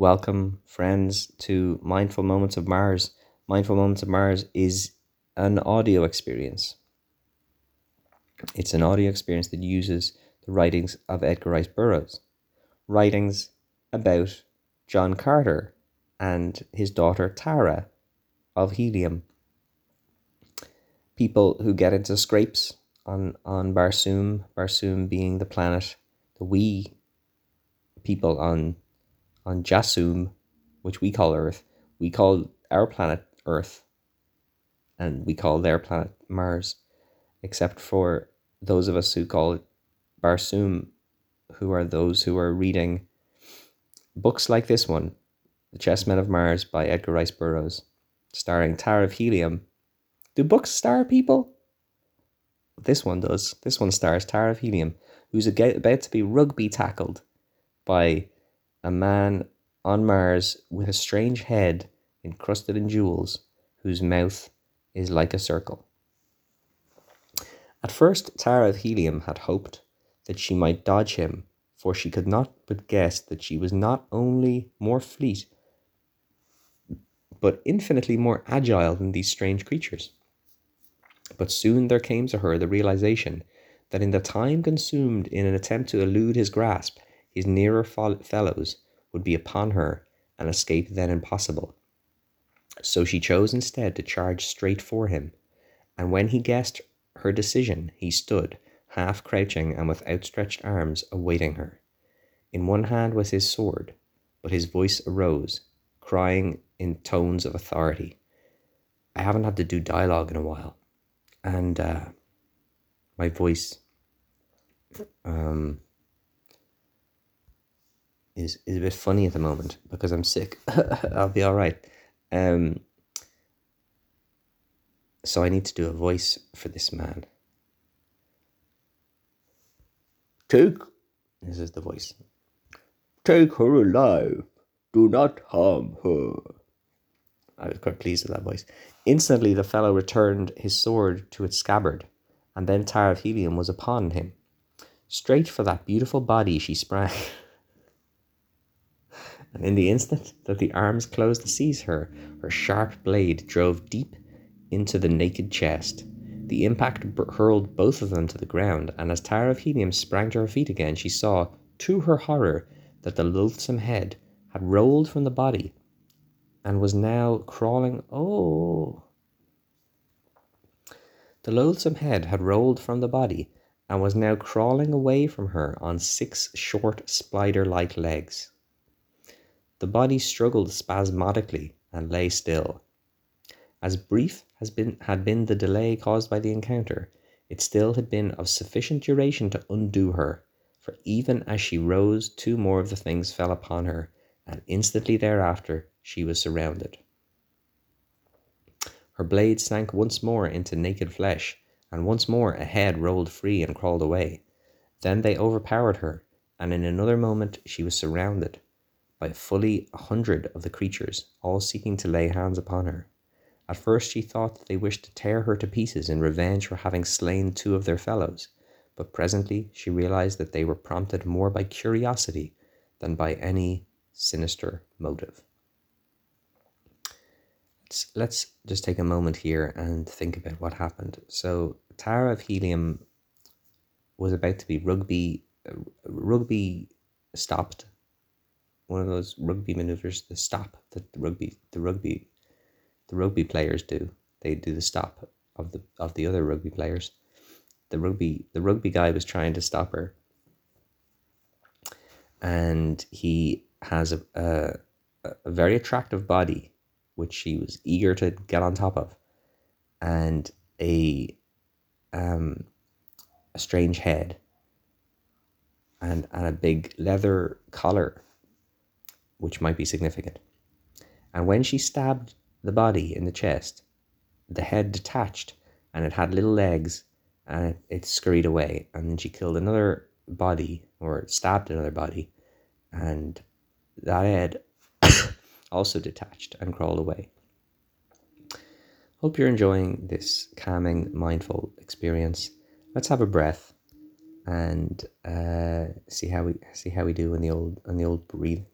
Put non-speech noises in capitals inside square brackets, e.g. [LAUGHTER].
Welcome, friends, to Mindful Moments of Mars. Mindful Moments of Mars is an audio experience. It's an audio experience that uses the writings of Edgar Rice Burroughs, writings about John Carter and his daughter Tara of helium. People who get into scrapes on, on Barsoom, Barsoom being the planet, the we people on on Jasoom, which we call Earth, we call our planet Earth, and we call their planet Mars, except for those of us who call it Barsoom, who are those who are reading books like this one, The Chessmen of Mars by Edgar Rice Burroughs, starring Tara of Helium. Do books star people? This one does. This one stars Tara of Helium, who's about to be rugby tackled by a man on Mars with a strange head encrusted in jewels, whose mouth is like a circle. At first, Tara of Helium had hoped that she might dodge him, for she could not but guess that she was not only more fleet, but infinitely more agile than these strange creatures. But soon there came to her the realization that in the time consumed in an attempt to elude his grasp, his nearer fellows would be upon her, and escape then impossible. So she chose instead to charge straight for him, and when he guessed her decision, he stood, half crouching and with outstretched arms, awaiting her. In one hand was his sword, but his voice arose, crying in tones of authority. I haven't had to do dialogue in a while, and uh, my voice um, is is a bit funny at the moment because I'm sick. [LAUGHS] I'll be all right. Um, so I need to do a voice for this man. Take, this is the voice. Take her alive. Do not harm her. I was quite pleased with that voice. Instantly, the fellow returned his sword to its scabbard, and then Tara of Helium was upon him. Straight for that beautiful body she sprang. [LAUGHS] and in the instant that the arms closed to seize her, her sharp blade drove deep into the naked chest. The impact hurled both of them to the ground, and as Tara of Helium sprang to her feet again, she saw, to her horror, that the loathsome head had rolled from the body and was now crawling. Oh! The loathsome head had rolled from the body and was now crawling away from her on six short spider like legs. The body struggled spasmodically and lay still. As brief has been, had been the delay caused by the encounter, it still had been of sufficient duration to undo her, for even as she rose, two more of the things fell upon her, and instantly thereafter she was surrounded. Her blade sank once more into naked flesh, and once more a head rolled free and crawled away. Then they overpowered her, and in another moment she was surrounded by fully a hundred of the creatures, all seeking to lay hands upon her. At first she thought that they wished to tear her to pieces in revenge for having slain two of their fellows, but presently she realized that they were prompted more by curiosity than by any sinister motive. Let's, let's just take a moment here and think about what happened. So, Tara of Helium was about to be rugby, uh, rugby stopped one of those rugby maneuvers, the stop that the rugby the rugby the rugby players do. They do the stop of the of the other rugby players. The rugby the rugby guy was trying to stop her, and he has a a, a very attractive body, which she was eager to get on top of, and a um a strange head and and a big leather collar which might be significant. And when she stabbed the body in the chest, the head detached and it had little legs and it, it scurried away. And then she killed another body or stabbed another body and that head [COUGHS] also detached and crawled away. Hope you're enjoying this calming, mindful experience. Let's have a breath and uh, see how we see how we do in the old on the old breathe